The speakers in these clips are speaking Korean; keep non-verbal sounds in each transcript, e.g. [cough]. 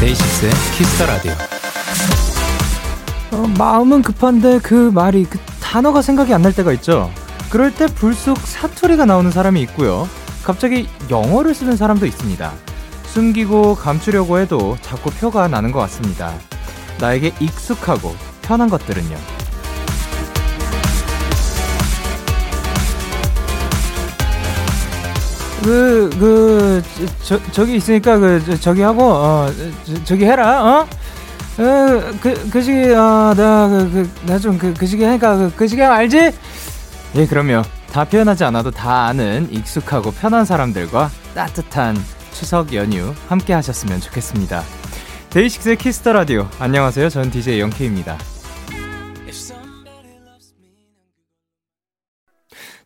데이식스의 키스 더 라디오. 어, 마음은 급한데 그 말이 그 단어가 생각이 안 날 때가 있죠. 그럴 때 불쑥 사투리가 나오는 사람이 있고요. 갑자기 영어를 쓰는 사람도 있습니다. 숨기고 감추려고 해도 자꾸 표가 나는 것 같습니다. 나에게 익숙하고 편한 것들은요. 그, 그, 저, 저기 있으니까, 그, 저, 저기 하고, 어, 저, 기 해라, 어? 어, 그, 거시기, 어, 나, 그, 그, 나 좀, 그, 거시기 하니까, 그, 거시기 알지? 예, 그럼요. 다 표현하지 않아도 다 아는 익숙하고 편한 사람들과 따뜻한 추석 연휴 함께 하셨으면 좋겠습니다. 데이식스의 키스 더 라디오. 안녕하세요. 저는 DJ 영케이입니다.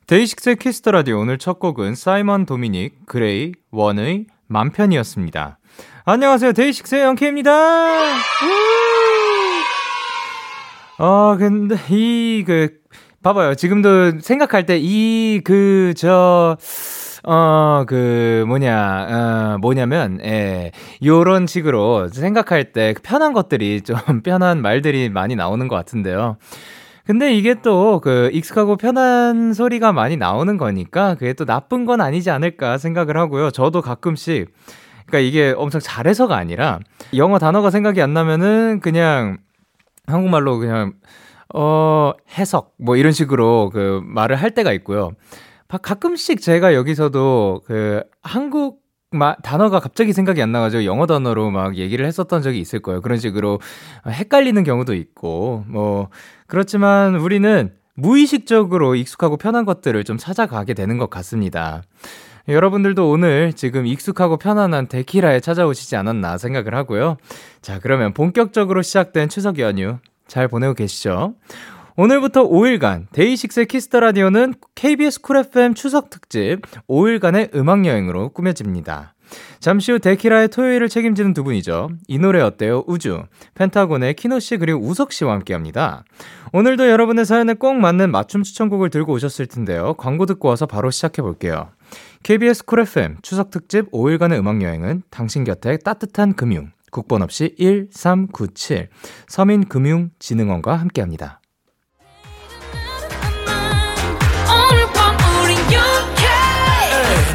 데이식스의 키스 더 라디오 오늘 첫 곡은 사이먼 도미닉 그레이 원의 맘 편히였습니다. 안녕하세요. 데이식스의 영케이입니다. 어, 근데 이 그 봐봐요. 지금도 생각할 때 이 그 저 어, 그, 뭐냐, 어, 뭐냐면, 예, 요런 식으로 생각할 때 편한 것들이 좀 [laughs] 편한 말들이 많이 나오는 것 같은데요. 근데 이게 또 그 익숙하고 편한 소리가 많이 나오는 거니까 그게 또 나쁜 건 아니지 않을까 생각을 하고요. 저도 가끔씩 그러니까 이게 엄청 잘해서가 아니라 영어 단어가 생각이 안 나면은 그냥 한국말로 그냥 어 해석 뭐 이런 식으로 그 말을 할 때가 있고요. 가끔씩 제가 여기서도 그 한국 마, 단어가 갑자기 생각이 안 나가지고 영어 단어로 막 얘기를 했었던 적이 있을 거예요. 그런 식으로 헷갈리는 경우도 있고, 뭐, 그렇지만 우리는 무의식적으로 익숙하고 편한 것들을 좀 찾아가게 되는 것 같습니다. 여러분들도 오늘 지금 익숙하고 편안한 데키라에 찾아오시지 않았나 생각을 하고요. 자, 그러면 본격적으로 시작된 추석 연휴 잘 보내고 계시죠? 오늘부터 5일간 데이식스의 Kiss the Radio는 KBS Cool FM 추석 특집 5일간의 음악 여행으로 꾸며집니다. 잠시 후 데키라의 토요일을 책임지는 두 분이죠. 이 노래 어때요? 우주, 펜타곤의 키노 씨 그리고 우석 씨와 함께 합니다. 오늘도 여러분의 사연에 꼭 맞는 맞춤 추천곡을 들고 오셨을 텐데요. 광고 듣고 와서 바로 시작해 볼게요. KBS Cool FM 추석 특집 5일간의 음악 여행은 당신 곁에 따뜻한 금융 국번 없이 1397 서민금융진흥원과 함께합니다.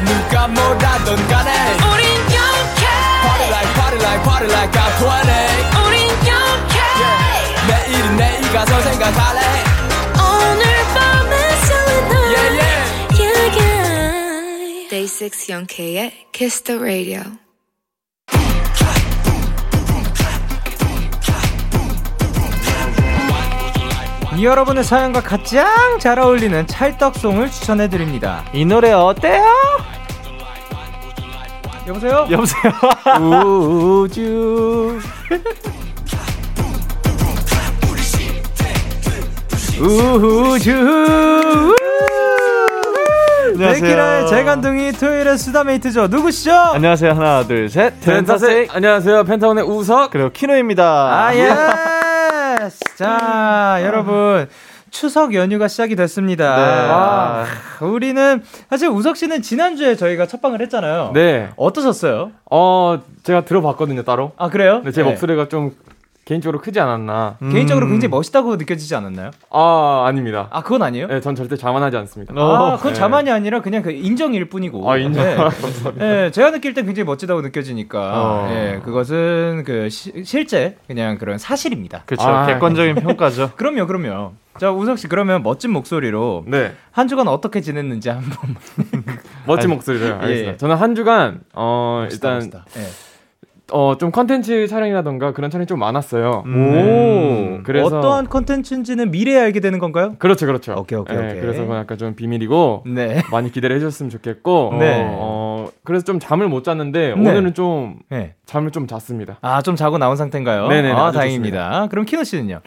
누가 뭐라던 간에 like party like party like I'm 20 우린 영케 yeah. 내일은 내일 가서 생각할래 오늘 밤에 설레는 yeah, yeah. yeah, yeah. Day 6 영케의 Kiss the Radio 여러분의 사연과 가장 잘 어울리는 찰떡송을 추천해드립니다. 이 노래 어때요? 여보세요? 여보세요? [laughs] 우주. 우주. 안녕하세요. 재간둥이 토요일의 수다메이트죠. 누구시죠? 안녕하세요. 하나, 둘, 셋. 펜타세. 안녕하세요. 펜타곤의 우석. 그리고 키노입니다. 아, 예. 자, 여러분. 추석 연휴가 시작이 됐습니다. 네. 와, 우리는 사실 우석 씨는 지난주에 저희가 첫 방을 했잖아요. 네. 어떠셨어요? 어, 제가 들어봤거든요, 따로. 아, 그래요? 네, 제 네. 목소리가 좀 개인적으로 크지 않았나. 음. 개인적으로 굉장히 멋있다고 느껴지지 않았나요? 아, 아닙니다. 아, 그건 아니에요? 네, 전 절대 자만하지 않습니다. 아, 그건 네. 자만이 아니라 그냥 그 인정일 뿐이고. 아, 인정. 네. [laughs] 네, 제가 느낄 땐 굉장히 멋지다고 느껴지니까. 어. 네, 그것은 그 시, 실제 그냥 그런 사실입니다. 그렇죠. 아, 객관적인 평가죠. [laughs] 그럼요, 그럼요. 자, 우석 씨 그러면 멋진 목소리로 네. 한 주간 어떻게 지냈는지 한번 [laughs] 멋진 목소리로 알겠습니다. 예. 저는 한 주간 어 멋있다, 일단 멋있다. 예. 어, 좀 컨텐츠 촬영이라던가 그런 촬영이 좀 많았어요. 음. 오. 그래서 어떠한 컨텐츠인지는 미래에 알게 되는 건가요? 그렇죠, 그렇죠. 오케이, 오케이, 네, 오케이. 그래서 그건 약간 좀 비밀이고 네. 많이 기대를 해주셨으면 좋겠고. [laughs] 네. 어, 그래서 좀 잠을 못 잤는데 네. 오늘은 좀 네. 잠을 좀 잤습니다. 아, 좀 자고 나온 상태인가요? 네네. 아, 다행입니다. 좋습니다. 그럼 키노 씨는요?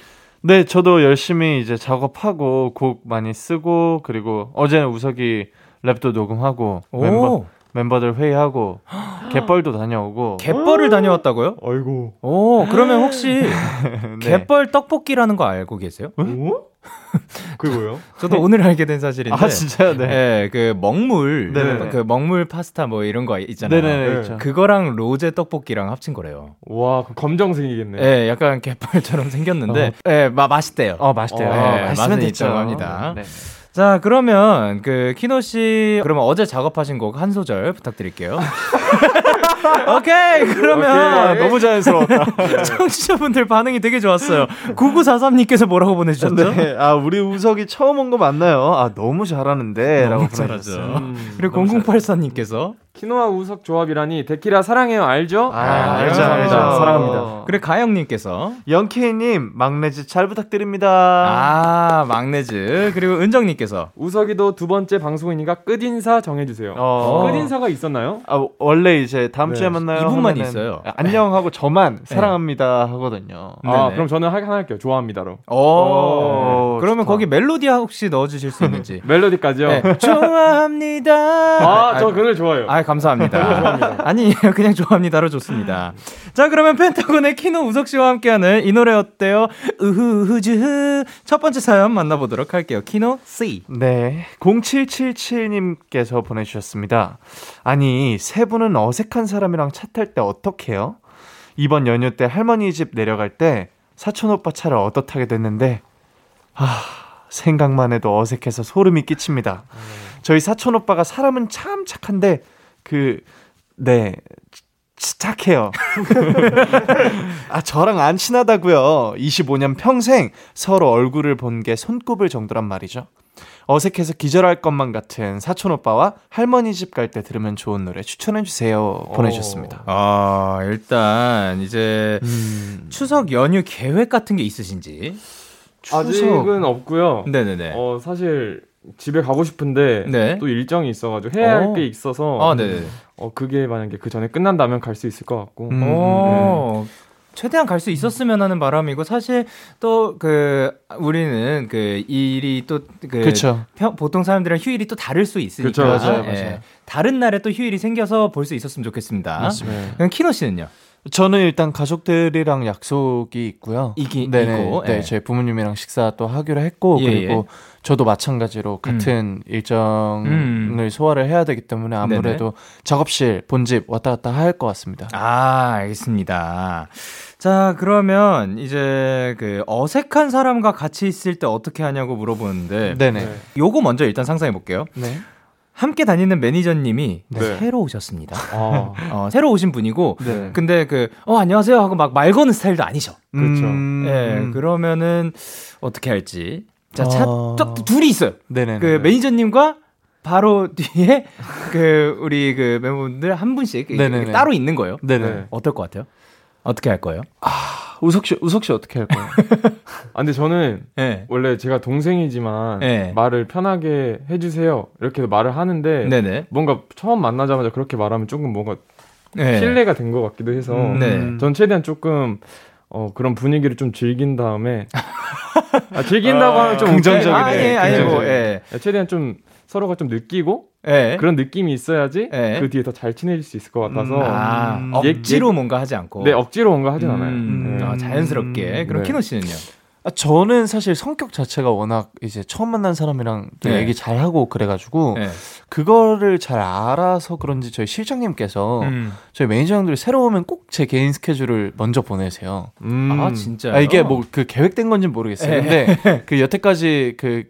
네, 저도 열심히 이제 작업하고 곡 많이 쓰고 그리고 어제는 우석이 랩도 녹음하고 오. 멤버 멤버들 회의하고 [gasps] 갯벌도 다녀오고 갯벌을 다녀왔다고요? 아이고. 오, 그러면 혹시 [laughs] 네. 갯벌 떡볶이라는 거 알고 계세요? 어? 그게 뭐예요? [laughs] 저도 오늘 알게 된 사실인데. 아 진짜요? 네. 네, 그 먹물, 네네네. 그 먹물 파스타 뭐 이런 거 있잖아요. 네네 네. 그거랑 로제 떡볶이랑 합친 거래요. 와, 검정색이겠네. 네, 약간 갯벌처럼 생겼는데, 어. 네, 마, 맛있대요. 어, 맛있대요. 어, 네, 맛있으면 됐죠. 합니다. 네. 자, 그러면 그 키노 씨 그러면 어제 작업하신 곡 한 소절 부탁드릴게요. [laughs] 오케이. 그러면 오케이. 너무 자연스러웠다. [laughs] 청취자분들 반응이 되게 좋았어요. 9943님께서 뭐라고 보내 주셨죠? 네. 아, 우리 우석이 처음 온 거 맞나요? 아, 너무 잘하는데 라고 보내 주셨어요. 음, 그리고 0084님께서 키노와 우석 조합이라니 데키라 사랑해요 알죠? 아, 아 알죠, 알죠. 사랑합니다. 그래 가영님께서 영케이님 막내즈 잘 부탁드립니다. 아 막내즈 그리고 은정님께서 우석이도 두 번째 방송이니까 끝 인사 정해주세요. 어. 끝 인사가 있었나요? 아 원래 이제 다음 네. 주에 만나요. 이분만 있어요. 안녕 하고 저만 네. 사랑합니다 하거든요. 아 네네. 그럼 저는 하나 할게요. 좋아합니다로. 오, 오 그러면 좋다. 거기 멜로디 혹시 넣어주실 수 있는지? [laughs] 멜로디까지요? 네. 좋아합니다. 아저 그 노래 좋아요. 아 [laughs] 감사합니다. 아니 [laughs] 그냥 좋아합니다로 좋습니다. 자 그러면 펜타곤의 키노 우석 씨와 함께하는 이 노래 어때요? 으흐흐즈흐 첫 번째 사연 만나보도록 할게요. 키노 C. 네 0777님께서 보내주셨습니다. 아니 세 분은 어색한 사람이랑 차 탈 때 어떻게요? 이번 연휴 때 할머니 집 내려갈 때 사촌 오빠 차를 얻어 타게 됐는데 아 생각만 해도 어색해서 소름이 끼칩니다. 저희 사촌 오빠가 사람은 참 착한데 그, 네. 착해요. [laughs] 아, 저랑 안 친하다고요. 25년 평생 서로 얼굴을 본 게 손꼽을 정도란 말이죠. 어색해서 기절할 것만 같은 사촌 오빠와 할머니 집 갈 때 들으면 좋은 노래 추천해 주세요. 보내주셨습니다. 아 일단 이제 음... 추석 연휴 계획 같은 게 있으신지? 추석... 아직은 없고요. 네네네. 어 사실 집에 가고 싶은데 네. 또 일정이 있어가지고 해야 할 게 있어서 아, 네. 어 그게 만약에 그 전에 끝난다면 갈 수 있을 것 같고 음, 네. 최대한 갈 수 있었으면 하는 바람이고 사실 또 그 우리는 그 일이 또그 보통 사람들은 휴일이 또 다를 수 있으니까 그쵸, 맞아요, 맞아요. 예, 다른 날에 또 휴일이 생겨서 볼 수 있었으면 좋겠습니다. 맞습니다. 그럼 키노 씨는요? 저는 일단 가족들이랑 약속이 있고요. 이기 네네, 있고, 네, 예. 제 부모님이랑 식사 또 하기로 했고 예, 그리고 예. 저도 마찬가지로 같은 음. 일정을 음. 소화를 해야 되기 때문에 아무래도 네네. 작업실 본집 왔다 갔다 할 것 같습니다. 아 알겠습니다. 자 그러면 이제 그 어색한 사람과 같이 있을 때 어떻게 하냐고 물어보는데 네네. 요거 먼저 일단 상상해 볼게요. 네. 함께 다니는 매니저님이 네. 새로 오셨습니다. 아. 어, 새로 오신 분이고, 네. 근데 그, 어, 안녕하세요 하고 막 말 거는 스타일도 아니셔. 그렇죠. 음... 네, 그러면은 어떻게 할지. 자, 차, 어... 둘이 있어요. 네네. 그 매니저님과 바로 뒤에 [laughs] 그 우리 그 멤버분들 한 분씩 따로 있는 거예요. 네네. 어떨 것 같아요? 어떻게 할 거예요? 아, 우석 씨, 우석 씨 어떻게 할 거예요? [laughs] 아, 근데 저는 네. 원래 제가 동생이지만 네. 말을 편하게 해주세요 이렇게 말을 하는데 네네. 뭔가 처음 만나자마자 그렇게 말하면 조금 뭔가 네. 신뢰가 된 것 같기도 해서 음, 네. 전 최대한 조금 어, 그런 분위기를 좀 즐긴 다음에 [laughs] 아, 즐긴다고 하면 좀 긍정적이네. 아, 예, 아니 뭐 예. 최대한 좀 서로가 좀 느끼고 예. 그런 느낌이 있어야지 예. 그 뒤에 더 잘 친해질 수 있을 것 같아서 음, 아, 음. 억지로 예, 뭔가 하지 않고 네 억지로 뭔가 하진 음, 않아요 음, 네. 아, 자연스럽게 그럼 네. 키노 씨는요? 아, 저는 사실 성격 자체가 워낙 이제 처음 만난 사람이랑 네. 얘기 잘 하고 그래가지고 네. 그거를 잘 알아서 그런지 저희 실장님께서 음. 저희 매니저 형들이 새로 오면 꼭 제 개인 스케줄을 먼저 보내세요. 음. 아 진짜? 아, 이게 뭐 그 계획된 건지 는 모르겠어요. 네. 근데 [laughs] 그 여태까지 그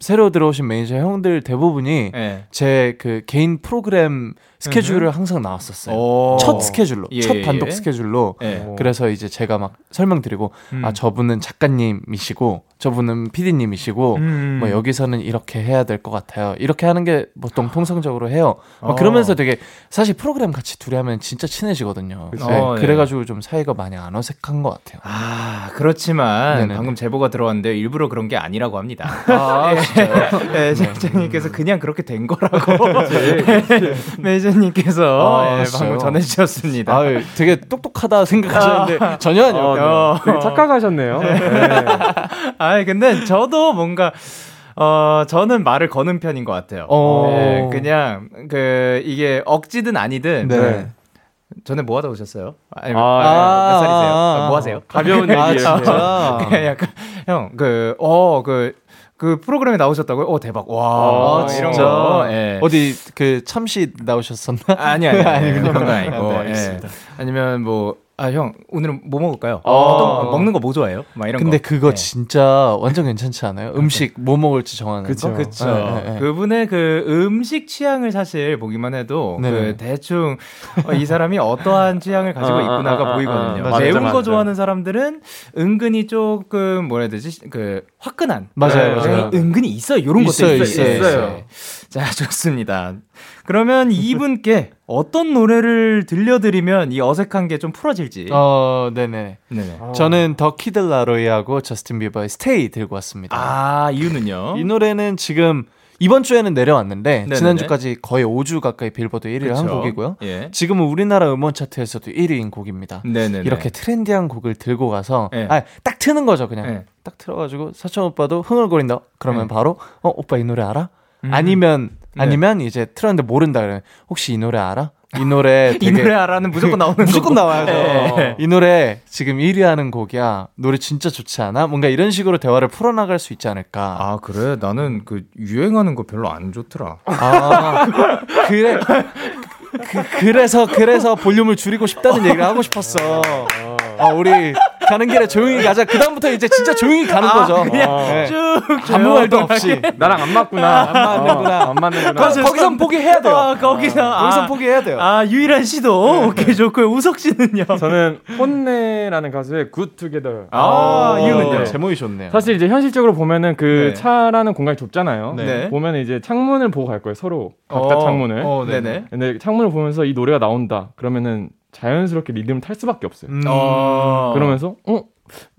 새로 들어오신 매니저 형들 대부분이 네. 제그 개인 프로그램 스케줄을 항상 나왔었어요. 첫 스케줄로, 예, 첫 단독 예. 스케줄로. 예. 그래서 이제 제가 막 설명드리고 음. 아 저분은 작가님이시고 저분은 PD님이시고 음. 뭐 여기서는 이렇게 해야 될 것 같아요. 이렇게 하는 게 보통 통상적으로 해요. 어. 그러면서 되게 사실 프로그램 같이 둘이 하면 진짜 친해지거든요. 네. 어, 그래가지고 좀 사이가 많이 안 어색한 것 같아요. 아 그렇지만 네네. 방금 제보가 들어왔는데 일부러 그런 게 아니라고 합니다. [laughs] 아, [laughs] 네, 실장님께서 그냥 그렇게 된 거라고 [laughs] 매니저 님 선배님께서 아, 예, 방금 전해 주셨습니다. 아, 되게 똑똑하다 생각하셨는데 아, 전혀 아니요. 어, 네. 착각하셨네요. 네. 아, 근데 저도 뭔가 어, 저는 말을 거는 편인 것 같아요. 어. 네, 그냥, 그, 이게 억지든 아니든. 네. 전에 뭐 하다 오셨어요? 아니, 아, 아, 몇 살이세요? 아, 뭐 하세요? 가벼운 [laughs] 얘기예요. 아, 진짜. 그냥 약간, 형, 그, 어, 그, 그 프로그램에 나오셨다고요? 어 대박. 와. 아, 이런 거. 예. 어디 그 참시 나오셨었나? 아니 아니. 아니 그런 건 아니고. 아, 네, 예. 아니면 뭐 아, 형, 오늘은 뭐 먹을까요? 어. 어떤, 먹는 거 뭐 좋아해요? 막 이런 근데 거. 그거 네. 진짜 완전 괜찮지 않아요? [laughs] 음식 뭐 먹을지 정하는 그쵸, 거. 그쵸. 네, 네, 네. 그분의 그 음식 취향을 사실 보기만 해도 네. 그 대충 어, 이 사람이 어떠한 취향을 가지고 [laughs] 아, 있구나가 아, 아, 보이거든요. 아, 매운 거 좋아하는 사람들은 은근히 조금 뭐라 해야 되지? 그 화끈한. 맞아요, 맞아요. 은근히 있어요. 이런 것도 있어요. 있어요. 있어요. [laughs] 자, 좋습니다. 그러면 이분께 어떤 노래를 들려드리면 이 어색한 게 좀 풀어질지. 어, 네네. 네네. 어. 저는 더 키드 라로이하고 저스틴 비버의 Stay 들고 왔습니다. 아, 이유는요? 이 노래는 지금 이번 주에는 내려왔는데 네네네. 지난주까지 거의 5주 가까이 빌보드 1위를 그쵸. 한 곡이고요. 예. 지금은 우리나라 음원 차트에서도 1위인 곡입니다. 네네네. 이렇게 trendy한 곡을 들고 가서 예. 아, 딱 트는 거죠, 그냥. 예. 딱 틀어가지고 사촌 오빠도 흥얼거린다. 그러면 예. 바로 어 오빠 이 노래 알아? 음. 아니면 네. 아니면 이제 틀었는데 모른다 그러면 혹시 이 노래 알아? 이 노래 [laughs] 이 노래 알아는 무조건 나오는 [laughs] 무조건 나와야죠. 네. 이 노래 지금 1위 하는 곡이야. 노래 진짜 좋지 않아? 뭔가 이런 식으로 대화를 풀어 나갈 수 있지 않을까. 아 그래? 나는 그 유행하는 거 별로 안 좋더라. 아 그래. 그, 그래서 그래서 볼륨을 줄이고 싶다는 얘기를 하고 싶었어. 아, 우리 가는 길에 조용히 가자. 그 다음부터 이제 진짜 조용히 가는 아, 거죠. 그냥 어. 네. 쭉 아무 말도 없이 나랑 안 맞구나. 안 맞는구나. 어, 안 맞는구나. 거, 거기선 포기해야 돼요. 아, 거기서 아, 거기선 포기해야 돼요. 아 유일한 시도 네. 오케이 좋고요. 우석 씨는요? 저는 혼내라는 가수의 Good Together. 아, 이유는요? 제목이 좋네요. 사실 이제 현실적으로 보면은 그 네. 차라는 공간이 좁잖아요. 네. 보면 이제 창문을 보고 갈 거예요. 서로 각각 어, 창문을. 어, 네네. 근데 창문을 보면서 이 노래가 나온다. 그러면은 자연스럽게 리듬을 탈 수밖에 없어요. 음. 어. 그러면서 어?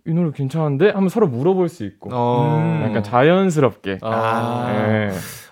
이 노래 괜찮은데? 한번 서로 물어볼 수 있고 어. 약간 자연스럽게 아. 네.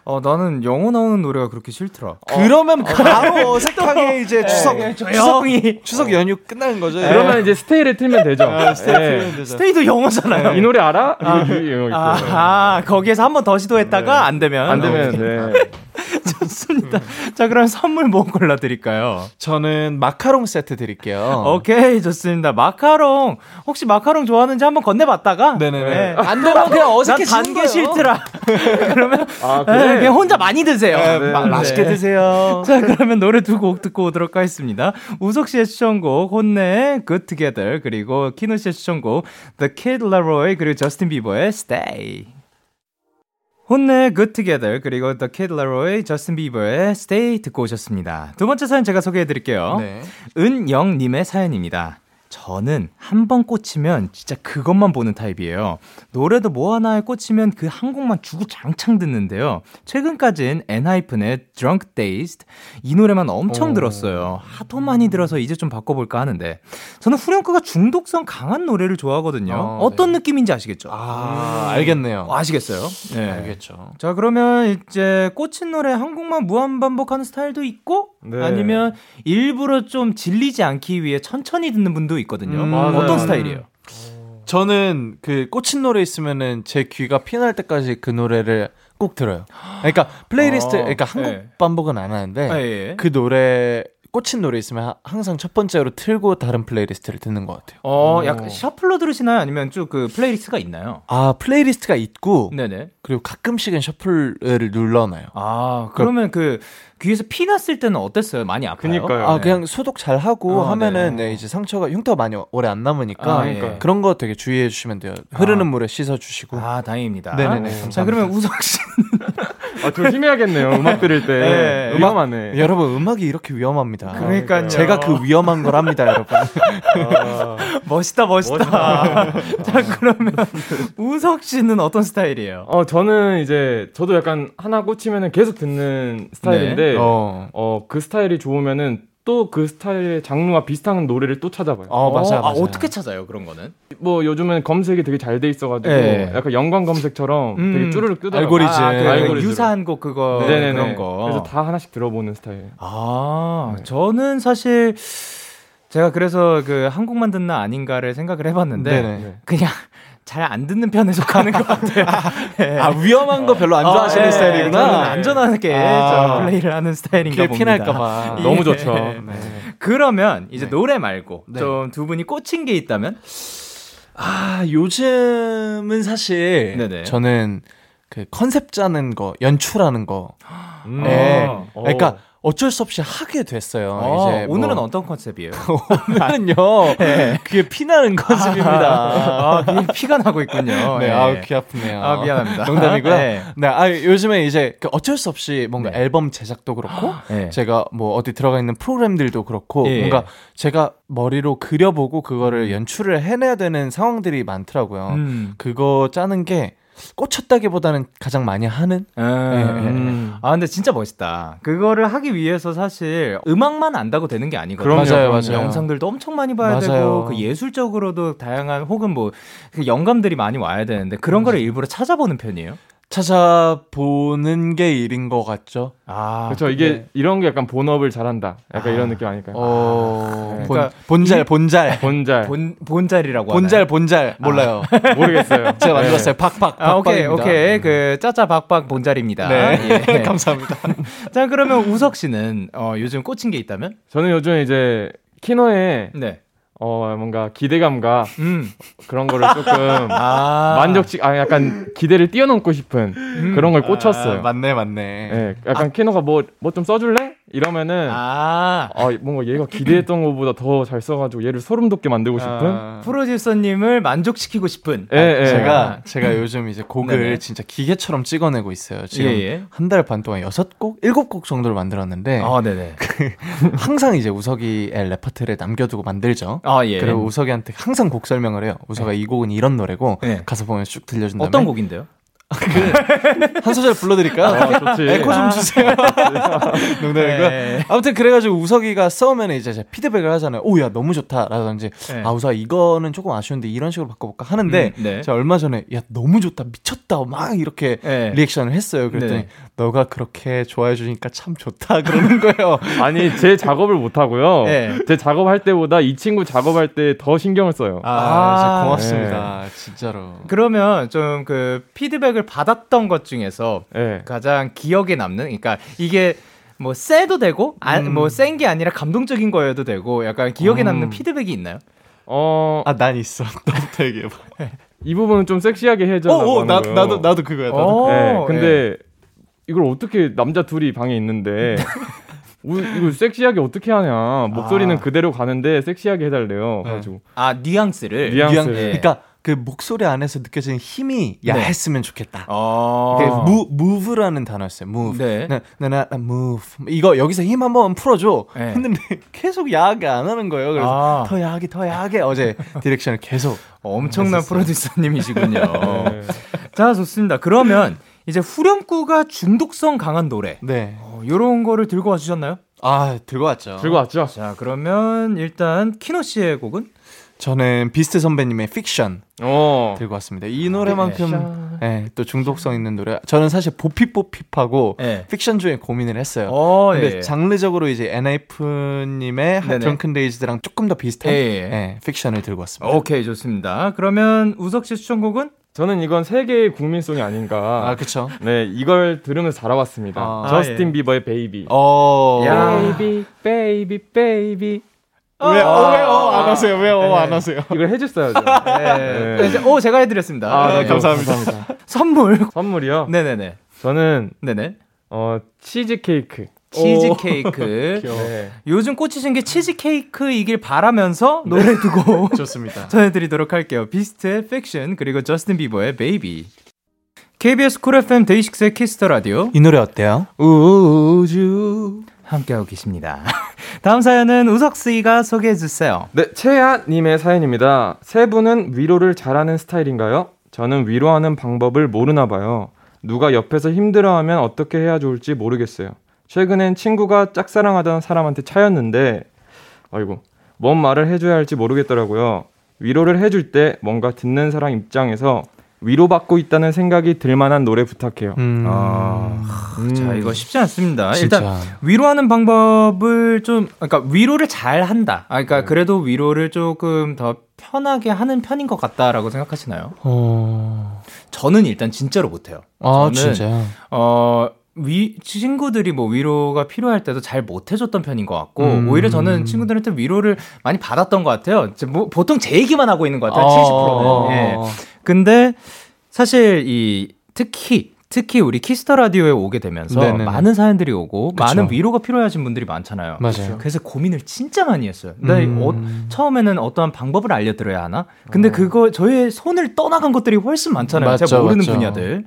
어, 나는 영어 나오는 노래가 그렇게 싫더라. 어. 그러면 바로 [laughs] 어색하게 이제 네, 추석, 네, 추석이, 추석 연휴 끝나는 거죠. 네. 그러면 이제 스테이를 틀면 되죠. 아, 스테이 네. 틀면 되죠. 스테이도 영어잖아요. 이 노래 알아? 아, 아, 아, 거기에서 한 번 더 시도했다가 네. 안 되면. 안 되면, 네. [laughs] 좋습니다. 자, 그럼 선물 뭐 골라드릴까요? 저는 마카롱 세트 드릴게요. 오케이, 좋습니다. 마카롱. 혹시 마카롱 좋아하는지 한번 건네봤다가? 네네네. 네. 안 되면 그냥 어색해 지는 단게 싫더라. [laughs] 그러면 아, 그래? 네, 그냥 혼자 많이 드세요. 네, 마, 네. 맛있게 드세요. [laughs] 자, 그러면 노래 두 곡 듣고 오도록 하겠습니다. 우석 씨의 추천곡, 혼내, Good Together, 그리고 키노 씨의 추천곡, The Kid Laroi, 그리고 저스틴 비버의 Stay. 혼내 Good Together 그리고 The Kid Laroi, 저스틴 비버의 Stay 듣고 오셨습니다. 두 번째 사연 제가 소개해 드릴게요. 네. 은영님의 사연입니다. 저는 한 번 꽂히면 진짜 그것만 보는 타입이에요. 노래도 뭐 하나에 꽂히면 그 한 곡만 주구장창 듣는데요. 최근까진 엔하이픈의 Drunk Dazed 이 노래만 엄청 오. 들었어요. 하도 많이 들어서 이제 좀 바꿔볼까 하는데 저는 후렴구가 중독성 강한 노래를 좋아하거든요. 어, 떤 네. 느낌인지 아시겠죠? 아, 알겠네요. 아시겠어요? 네. 알겠죠. 자, 그러면 이제 꽂힌 노래 한 곡만 무한 반복하는 스타일도 있고 네. 아니면 일부러 좀 질리지 않기 위해 천천히 듣는 분도 있거든요. 음, 어떤 스타일이에요? 저는 그 꽂힌 노래 있으면은 제 귀가 피날 때까지 그 노래를 꼭 들어요. 그러니까 [gasps] 플레이리스트, 아, 그러니까 한국 네. 반복은 안 하는데 아, 예. 그 노래 꽂힌 노래 있으면 항상 첫 번째로 틀고 다른 playlist를 듣는 것 같아요. 어, 약간 shuffle로 들으시나요? 아니면 쭉 그 playlist가 있나요? 아, playlist가 있고, 네네. 그리고 가끔씩은 shuffle을 눌러놔요. 아, 그러면 그, 귀에서 피 났을 때는 어땠어요? 많이 아파요? 그니까요. 아, 네. 그냥 소독 잘 하고 어, 하면은 네. 네, 이제 상처가 흉터가 많이 오래 안 남으니까 아, 예. 그런 거 되게 주의해 주시면 돼요. 흐르는 아. 물에 씻어 주시고. 아, 다행입니다. 네네네. 감사합니다. 자, 그러면 우석 씨 [laughs] 아, 조심해야겠네요. 음악 들을 때. 네. 위험하네. 여러분, 음악이 이렇게 위험합니다. 그러니까요. 제가 그 위험한 걸 합니다, 여러분. 아, [laughs] 멋있다, 멋있다. 멋있다. [laughs] 자, 그러면 우석 씨는 어떤 스타일이에요? 어, 저는 이제 저도 약간 하나 꽂히면은 계속 듣는 스타일인데 네. 어. 어, 그 스타일이 좋으면은 또 그 스타일의 장르와 비슷한 노래를 또 찾아봐요. 어, 맞아요, 맞아요. 아, 어떻게 찾아요, 그런 거는? 뭐 요즘은 검색이 되게 잘 돼 있어가지고 네. 약간 연관 검색처럼 음, 되게 쭈르륵 뜨더라고요. 알고리즘. 아, 그 알고리즘. 유사한 곡 그거 네네네. 그런 거. 그래서 다 하나씩 들어보는 스타일. 아, 네. 저는 사실 제가 그래서 그 한국만 듣나 아닌가를 생각을 해봤는데 네네. 그냥 잘 안 듣는 편에 속하는 것 같아요. [laughs] 네. 아 위험한 거 별로 안 좋아하시는 어, 네. 스타일이구나. 안전하게 아, 플레이를 하는 스타일인가 봅니다. 피날까봐. [laughs] 예. 너무 좋죠. 네. 그러면 이제 네. 노래 말고 네. 좀두 분이 꽂힌 게 있다면? 아 요즘은 사실 네네. 저는 그 컨셉 짜는 거, 연출하는 거. 음. 네. 어. 그러니까 어쩔 수 없이 하게 됐어요. 어, 이제 뭐 오늘은 어떤 컨셉이에요? [laughs] 오늘은요. 네. 그게 피나는 컨셉입니다. 아, 아 피가 나고 있군요. [laughs] 네, 네. 아, 귀 아프네요. 아, 미안합니다. 농담이고요. 네. 네, 아, 요즘에 이제 그 어쩔 수 없이 뭔가 네. 앨범 제작도 그렇고, 네. 제가 뭐 어디 들어가 있는 프로그램들도 그렇고, 예. 뭔가 제가 머리로 그려보고 그거를 연출을 해내야 되는 상황들이 많더라고요. 음. 그거 짜는 게 꽂혔다기보다는 가장 많이 하는. 음. 네, 음. 아 근데 진짜 멋있다. 그거를 하기 위해서 사실 음악만 안다고 되는 게 아니거든요. 맞아요, 맞아요. 영상들도 엄청 많이 봐야 맞아요. 되고 그 예술적으로도 다양한 혹은 뭐그 영감들이 많이 와야 되는데 그런 거를 일부러 찾아보는 편이에요. 찾아보는 게 일인 것 같죠. 아, 그렇죠. 이게 네. 이런 게 약간 본업을 잘한다. 약간 아. 이런 느낌 아닐까요? 어, 네. 그러니까 본잘, 본잘, 본잘, 본 본잘이라고 본잘, 본잘 몰라요. 아. [laughs] 모르겠어요. 제가 만들었어요. 네. 팍팍. 아, 오케이, 오케이. 그 짜짜 박박 본잘입니다. 네, 예. [laughs] 감사합니다. [laughs] 자, 그러면 우석 씨는 어, 요즘 꽂힌 게 있다면? 저는 요즘 이제 키노에 네. 어 뭔가 기대감과 음. 그런 거를 조금 [laughs] 아. 만족치 아 약간 기대를 뛰어넘고 싶은 음. 그런 걸 꽂혔어요. 아, 맞네 맞네. 네, 약간 아. 키노가 뭐 뭐 좀 써줄래? 이러면은 아, 아 뭔가 얘가 기대했던 것보다 더 잘 써가지고 얘를 소름 돋게 만들고 싶은 아. 프로듀서님을 만족시키고 싶은. 예, 예. 제가 제가 요즘 이제 곡을 네네. 진짜 기계처럼 찍어내고 있어요. 지금 예, 예. 한달 반 동안 여섯 곡, 일곱 곡 정도를 만들었는데. 아, 네네. 그 [laughs] 항상 이제 우석이의 레퍼토리에 남겨두고 만들죠. 아, 예. 그리고 우석이한테 항상 곡 설명을 해요. 우석아 네. 이 곡은 이런 노래고 네. 가서 보면 쭉 들려준 다음에 어떤 곡인데요? 그 한 소절 불러드릴까요? 아, 좋지. 에코 좀 주세요. [laughs] 농담이고요. 네. 아무튼 그래가지고 우석이가 써오면 이제 피드백을 하잖아요. 오, 야, 너무 좋다. 라든지, 네. 아, 우석 이거는 조금 아쉬운데 이런 식으로 바꿔볼까 하는데, 음, 네. 제가 얼마 전에, 야, 너무 좋다. 미쳤다. 막 이렇게 네. 리액션을 했어요. 그랬더니, 네. 너가 그렇게 좋아해 주니까 참 좋다. [laughs] 그러는 거예요. 아니, 제 작업을 못 하고요. [laughs] 네. 제 작업할 때보다 이 친구 작업할 때 더 신경을 써요. 아, 아 고맙습니다. 진짜로. 그러면 좀 그 피드백 피 드백을 받았던 것 중에서 네. 가장 기억에 남는 그러니까 이게 뭐 세도 되고 아, 음. 뭐센 게 아니라 감동적인 거여도 되고 약간 기억에 음. 남는 피드백이 있나요? 어, 아, 난 있어. 너부터 얘기해 봐. 이 부분은 좀 섹시하게 해줘. 어, 어, 나, 나도 나도 그거야. 나도. 네, 근데 예. 이걸 어떻게 남자 둘이 방에 있는데 [laughs] 우, 이거 섹시하게 어떻게 하냐. 목소리는 아. 그대로 가는데 섹시하게 해달래요. 네. 가지고 아 뉘앙스를. 뉘앙스. 뉘앙, 네. 그러니까 그 목소리 안에서 느껴지는 힘이 네. 야했으면 좋겠다. 어. 무, move라는 단어였어요. move. 네. 나, 나, 나, 나 move. 이거 여기서 힘 한번 풀어줘. 네. 했는데 계속 야하게 안 하는 거예요. 그래서 아. 더 야하게, 더 야하게 어제 direction을 계속. [laughs] 엄청난 했었어요. 프로듀서님이시군요. [laughs] 네. 자, 좋습니다. 그러면 이제 후렴구가 중독성 강한 노래. 네. 어, 요런 거를 들고 와 주셨나요? 아, 들고 왔죠. 들고 왔죠. 자, 그러면 일단 키노 씨의 곡은 저는 비스트 선배님의 픽션 오. 어. 들고 왔습니다. 이 노래만큼 네, 또 중독성 있는 노래. 저는 사실 보핍보핍하고 네. 픽션 중에 고민을 했어요. 오, 근데 예. 장르적으로 이제 엔하이픈님의 Drunk Dazed랑 조금 더 비슷한 예. 네, Fiction을 들고 왔습니다. 오케이 좋습니다. 그러면 우석 씨 추천곡은? 저는 이건 세계의 국민송이 아닌가. 아, 그쵸. 네, 이걸 들으면서 자라왔습니다. 아, 저스틴 아, 예. 비버의 Baby. 어. Baby, baby, baby. 어, 왜, 어, 왜, 어, 안 하세요? 왜, 어, 안 하세요? 이걸 해줬어야죠. 네. 네. 오, 제가 해드렸습니다. 아, 네, 감사합니다. 감사합니다. 선물. 선물이요? 네네네. 저는, 네네. 어, 치즈 케이크. 치즈 케이크. [laughs] 네. 요즘 꽂히신 게 치즈 케이크이길 바라면서 노래 두고 [laughs] 좋습니다. [laughs] 전해드리도록 할게요. 비스트의 픽션 그리고 저스틴 비버의 Baby. KBS Cool FM 데이식스의 Kiss the Radio. 이 노래 어때요? 우주. 함께하고 계십니다. [laughs] 다음 사연은 우석씨가 소개해 주세요. 네, 채아님의 사연입니다. 세 분은 위로를 잘하는 스타일인가요? 저는 위로하는 방법을 모르나 봐요. 누가 옆에서 힘들어하면 어떻게 해야 좋을지 모르겠어요. 최근엔 친구가 짝사랑하던 사람한테 차였는데 아이고 뭔 말을 해줘야 할지 모르겠더라고요. 위로를 해줄 때 뭔가 듣는 사람 입장에서 위로받고 있다는 생각이 들 만한 노래 부탁해요. 음. 아, 음. 자, 이거 쉽지 않습니다. 진짜. 일단 위로하는 방법을 좀 그러니까 위로를 잘 한다. 아, 그러니까 네. 그래도 위로를 조금 더 편하게 하는 편인 것 같다라고 생각하시나요? 어... 저는 일단 진짜로 못해요. 아, 저는 진짜요? 어, 위 친구들이 뭐 위로가 필요할 때도 잘 못 해줬던 편인 것 같고 음. 오히려 저는 친구들한테 위로를 많이 받았던 것 같아요. 뭐, 보통 제 얘기만 하고 있는 것 같아요. 어. 70%는. 예. 근데 사실 이 특히 특히 우리 Kiss the Radio에 오게 되면서 네네네. 많은 사연들이 오고 그쵸. 많은 위로가 필요하신 분들이 많잖아요. 맞아요. 그래서 고민을 진짜 많이 했어요. 음. 어, 처음에는 어떠한 방법을 알려드려야 하나? 근데 어. 그거 저의 손을 떠나간 것들이 훨씬 많잖아요. 맞죠, 제가 모르는 맞죠. 분야들.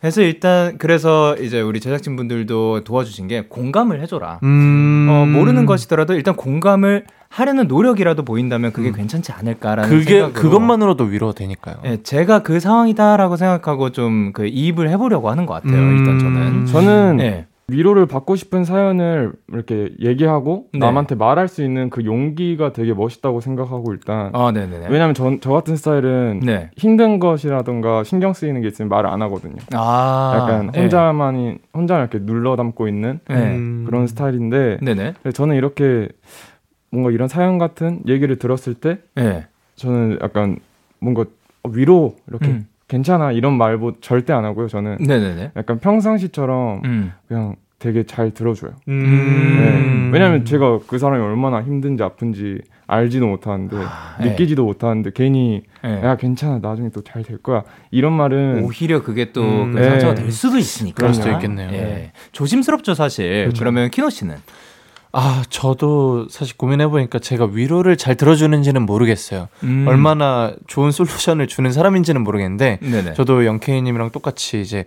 그래서 일단 그래서 이제 우리 제작진 분들도 도와주신 게 공감을 해줘라. 음... 어, 모르는 것이더라도 일단 공감을 하려는 노력이라도 보인다면 그게 음. 괜찮지 않을까라는 그게 생각으로. 그것만으로도 위로가 되니까요. 네, 제가 그 상황이다라고 생각하고 좀 그 이입을 해보려고 하는 것 같아요. 음... 일단 저는 저는 네. 위로를 받고 싶은 사연을 이렇게 얘기하고 네. 남한테 말할 수 있는 그 용기가 되게 멋있다고 생각하고 일단. 아, 네네네. 왜냐면 저, 저 같은 스타일은 네. 힘든 것이라던가 신경 쓰이는 게 있으면 말을 안 하거든요. 아. 약간 네. 혼자만이, 네. 혼자 이렇게 눌러 담고 있는 네. 그런 스타일인데. 저는 이렇게 뭔가 이런 사연 같은 얘기를 들었을 때. 네. 저는 약간 뭔가 위로 이렇게 음. 괜찮아 이런 말뭐 절대 안 하고요. 저는 네네네. 약간 평상시처럼 음. 그냥 되게 잘 들어줘요. 음. 네. 왜냐면 제가 그 사람이 얼마나 힘든지 아픈지 알지도 못하는데 아, 네. 느끼지도 못하는데 괜히 네. 야 괜찮아 나중에 또 잘 될 거야 이런 말은 오히려 그게 또 음, 그 상처가 될 수도 있으니까 그럴 수도 있겠네요. 예. 조심스럽죠 사실. 그렇죠. 그러면 키노 씨는 아, 저도 사실 고민해보니까 제가 위로를 잘 들어주는지는 모르겠어요. 음. 얼마나 좋은 솔루션을 주는 사람인지는 모르겠는데, 네네. 저도 영케이님이랑 똑같이 이제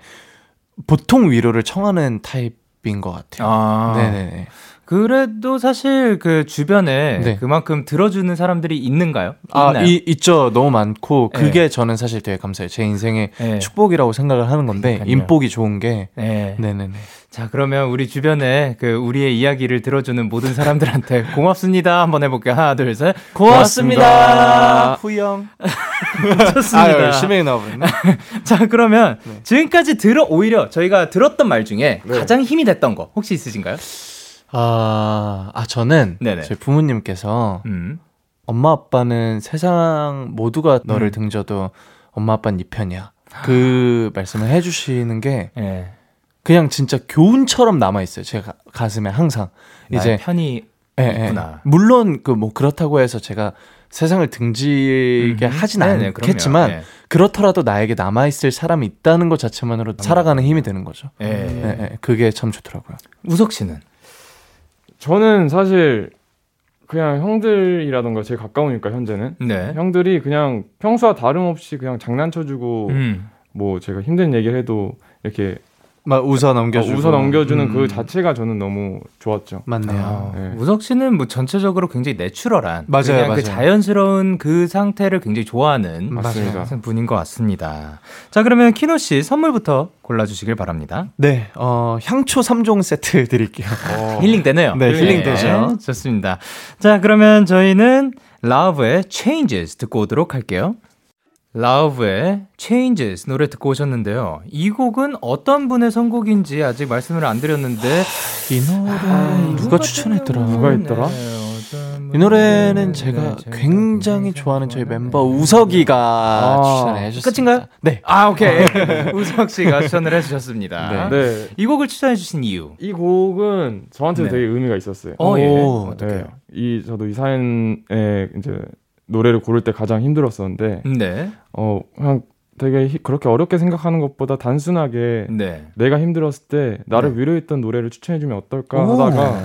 보통 위로를 청하는 타입인 것 같아요. 아. 네네. 그래도 사실 그 주변에 네. 그만큼 들어주는 사람들이 있는가요? 아, 있나요? 이, 있죠. 너무 많고 네. 그게 네. 저는 사실 되게 감사해요. 제 인생의 네. 축복이라고 생각을 하는 건데 그러니까요. 인복이 좋은 게 네. 네네네. 자, 그러면 우리 주변에 그 우리의 이야기를 들어주는 모든 사람들한테 [laughs] 고맙습니다. 한번 해볼게요. 하나, 둘, 셋. 고맙습니다. 후영. [laughs] 좋습니다. 아, 열심히 나와버렸네. [laughs] 자, 그러면 네. 지금까지 들어, 오히려 저희가 들었던 말 중에 네. 가장 힘이 됐던 거 혹시 있으신가요? 아, 아 저는 네네. 저희 부모님께서 음. 엄마 아빠는 세상 모두가 너를 음. 등져도 엄마 아빠는 네 편이야. 그 말씀을 해주시는 게 네. 그냥 진짜 교훈처럼 남아 있어요. 제 가, 슴에 항상 이제 편이 예, 예. 물론 그 뭐 그렇다고 해서 제가 세상을 등지게 음. 하진 네네, 않겠지만 네. 그렇더라도 나에게 남아 있을 사람이 있다는 것 자체만으로 음. 살아가는 힘이 되는 거죠. 예. 예, 예. 그게 참 좋더라고요. 우석 씨는 저는 사실 그냥 형들이라던가 제일 가까우니까 현재는 네. 형들이 그냥 평소와 다름없이 그냥 장난쳐주고 음. 뭐 제가 힘든 얘기를 해도 이렇게 막 웃어 넘겨주고 어, 웃어 넘겨주는 그 음. 그 자체가 저는 너무 좋았죠. 맞네요. 아, 네. 우석 씨는 뭐 전체적으로 굉장히 내추럴한 맞아요, 그냥 그 맞아요. 그 자연스러운 그 상태를 굉장히 좋아하는 맞습니다. 분인 것 같습니다. 자 그러면 키노 씨 선물부터 골라주시길 바랍니다. 네, 어, 향초 3종 세트 드릴게요. 어. [laughs] 힐링 되네요. 네, 힐링 되죠. 네, 좋습니다. 자 그러면 저희는 라브의 Changes 듣고 오도록 할게요. 라우브의 Changes 노래 듣고 오셨는데요. 이 곡은 어떤 분의 선곡인지 아직 말씀을 안 드렸는데 이 노래 아, 누가 추천했더라? 누가 했더라? 이 노래는 제가 굉장히 좋아하는 저희 멤버 우석이가 아, 추천해 주셨습니다. 끝인가요? 네. 아, 오케이. [laughs] 우석 씨가 추천을 해 주셨습니다. 네. 네. 이 곡을 추천해 주신 이유. 이 곡은 저한테 도 네. 되게 의미가 있었어요. 어, 예. 어떻게요? 네. 이 저도 이 사연에 이제 노래를 고를 때 가장 힘들었었는데 네. 어 그냥 되게 히, 그렇게 어렵게 생각하는 것보다 단순하게 네. 내가 힘들었을 때 나를 네. 위로했던 노래를 추천해주면 어떨까 하다가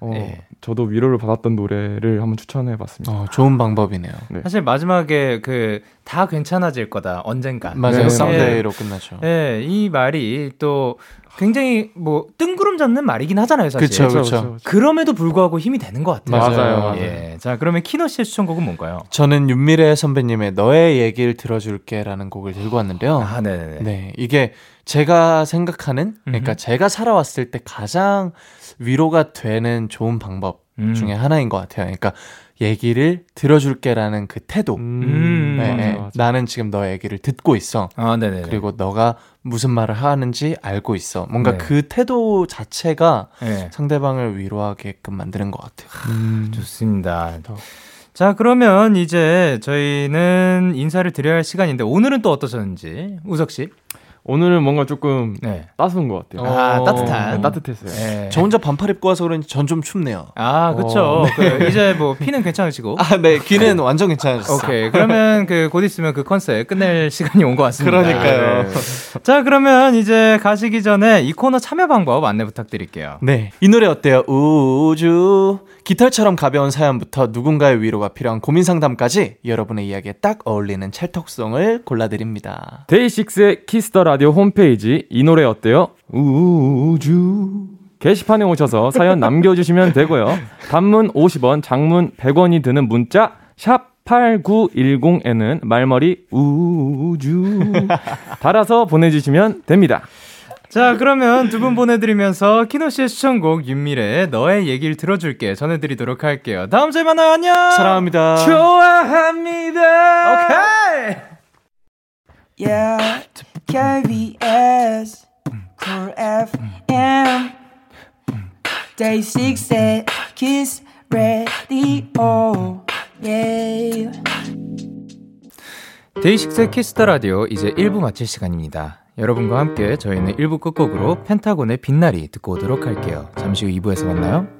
어, 네. 저도 위로를 받았던 노래를 한번 추천해봤습니다. 어, 좋은 방법이네요. 네. 사실 마지막에 그 다 괜찮아질 거다 언젠가. 맞아요. 썸데이로 끝나죠. 네, 이 말이 또 굉장히 뭐 뜬구름 잡는 말이긴 하잖아요, 사실. 그렇죠, 그렇죠. 그럼에도 불구하고 힘이 되는 것 같아요. 맞아요. 맞아요. 예. 자, 그러면 키노 씨의 추천곡은 뭔가요? 저는 윤미래 선배님의 너의 얘기를 들어줄게라는 곡을 들고 왔는데요. 아, 네, 네. 네, 이게 제가 생각하는 그러니까 음흠. 제가 살아왔을 때 가장 위로가 되는 좋은 방법 음. 중에 하나인 것 같아요. 그러니까 얘기를 들어줄게라는 그 태도. 음, 네, 맞아, 맞아. 나는 지금 너의 얘기를 듣고 있어. 아, 네네. 그리고 너가 무슨 말을 하는지 알고 있어. 뭔가 네. 그 태도 자체가 네. 상대방을 위로하게끔 만드는 것 같아요. 음, 좋습니다. 자, 그러면 이제 저희는 인사를 드려야 할 시간인데 오늘은 또 어떠셨는지 우석 씨? 오늘은 뭔가 조금 네. 따스한 것 같아요. 아, 따뜻한. 네, 따뜻했어요. 네. 저 혼자 반팔 입고 와서 그런지 전 좀 춥네요. 아, 그쵸. 어, 네. 그 이제 뭐 피는 괜찮으시고. 아, 네. 귀는 완전 괜찮으셨어요. 오케이. 그러면 그 곧 있으면 그 컨셉 끝낼 [laughs] 시간이 온 것 같습니다. 그러니까요. 네. 자, 그러면 이제 가시기 전에 이 코너 참여 방법 안내 부탁드릴게요. 네. 이 노래 어때요? 우주. 깃털처럼 가벼운 사연부터 누군가의 위로가 필요한 고민 상담까지 여러분의 이야기에 딱 어울리는 찰떡송을 골라드립니다. 데이식스의 Kiss the Radio 홈페이지 이 노래 어때요? 우주 게시판에 오셔서 사연 [laughs] 남겨주시면 되고요. 단문 50원, 장문 100원이 드는 문자 샵 8910에는 말머리 우주 [laughs] 달아서 보내주시면 됩니다. 자, 그러면 두 분 보내드리면서 키노 씨의 추천곡 윤미래의 너의 얘기를 들어줄게 전해드리도록 할게요. 다음 주에 만나요. 안녕. 사랑합니다. 좋아합니다. 오케이. Yeah, KBS, Cool FM, Day 6의 Kiss Radio. Yeah. 데이식스의 키스 더 라디오 이제 1부 마칠 시간입니다. 여러분과 함께 저희는 1부 끝곡으로 펜타곤의 빛나리 듣고 오도록 할게요. 잠시 후 2부에서 만나요.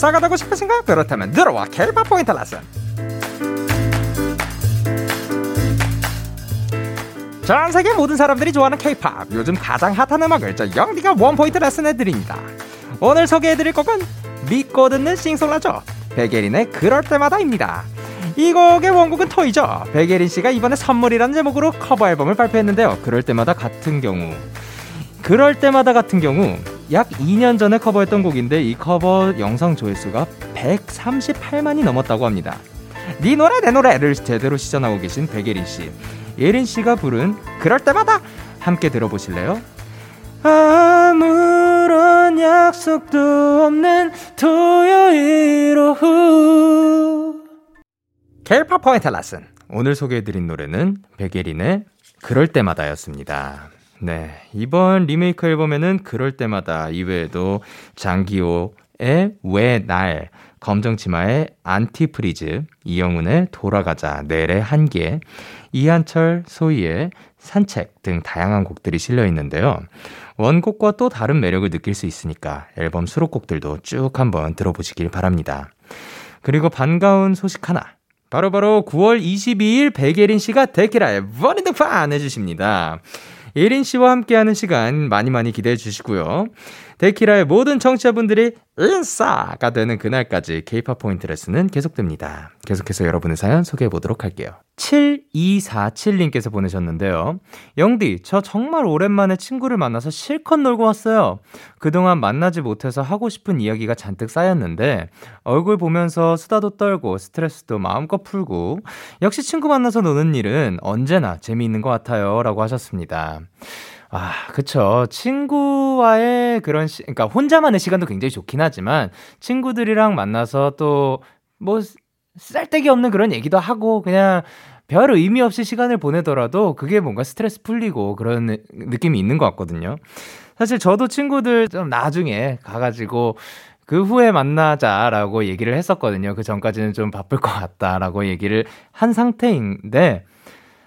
되고 싶으신가요? 그렇다면 들어와 케이팝 원포인트 레슨. 전 세계 모든 사람들이 좋아하는 케이팝. 요즘 가장 핫한 음악을 저 영디가 원포인트 레슨해드립니다. 오늘 소개해드릴 곡은 믿고 듣는 싱송라죠. 백예린의 그럴 때마다입니다. 이 곡의 원곡은 토이죠. 백예린 씨가 이번에 선물이라는 제목으로 커버 앨범을 발표했는데요. 그럴 때마다 같은 경우. 그럴 때마다 같은 경우 약 2년 전에 커버했던 곡인데 이 커버 영상 조회수가 138만이 넘었다고 합니다. 네 노래 내 노래를 제대로 시전하고 계신 백예린 씨. 예린 씨가 부른 그럴 때마다 함께 들어보실래요? 아무런 약속도 없는 토요일 오후 켈파 포인트 레슨 오늘 소개해드린 노래는 백예린의 그럴 때마다였습니다. 네. 이번 리메이크 앨범에는 그럴 때마다 이외에도 장기호의 왜 날, 검정치마의 안티프리즈, 이영훈의 돌아가자, 넬의 한계, 이한철, 소히의 산책 등 다양한 곡들이 실려 있는데요. 원곡과 또 다른 매력을 느낄 수 있으니까 앨범 수록곡들도 쭉 한번 들어보시길 바랍니다. 그리고 반가운 소식 하나. 바로바로 바로 9월 22일 백예린 씨가 데키라의 버니드판 해주십니다. 예린 씨와 함께하는 시간 많이 많이 기대해 주시고요. 데키라의 모든 청취자분들이 인싸가 되는 그날까지 케이팝 포인트 레슨은 계속됩니다. 계속해서 여러분의 사연 소개해 보도록 할게요. 7247님께서 보내셨는데요. 영디, 저 정말 오랜만에 친구를 만나서 실컷 놀고 왔어요. 그동안 만나지 못해서 하고 싶은 이야기가 잔뜩 쌓였는데, 얼굴 보면서 수다도 떨고 스트레스도 마음껏 풀고, 역시 친구 만나서 노는 일은 언제나 재미있는 것 같아요. 라고 하셨습니다. 아, 그쵸. 친구와의 그런, 시, 그러니까 혼자만의 시간도 굉장히 좋긴 하지만, 친구들이랑 만나서 또, 뭐, 쓸데기 없는 그런 얘기도 하고, 그냥 별 의미 없이 시간을 보내더라도 그게 뭔가 스트레스 풀리고 그런 느낌이 있는 것 같거든요. 사실 저도 친구들 좀 나중에 가가지고, 그 후에 만나자라고 얘기를 했었거든요. 그 전까지는 좀 바쁠 것 같다라고 얘기를 한 상태인데,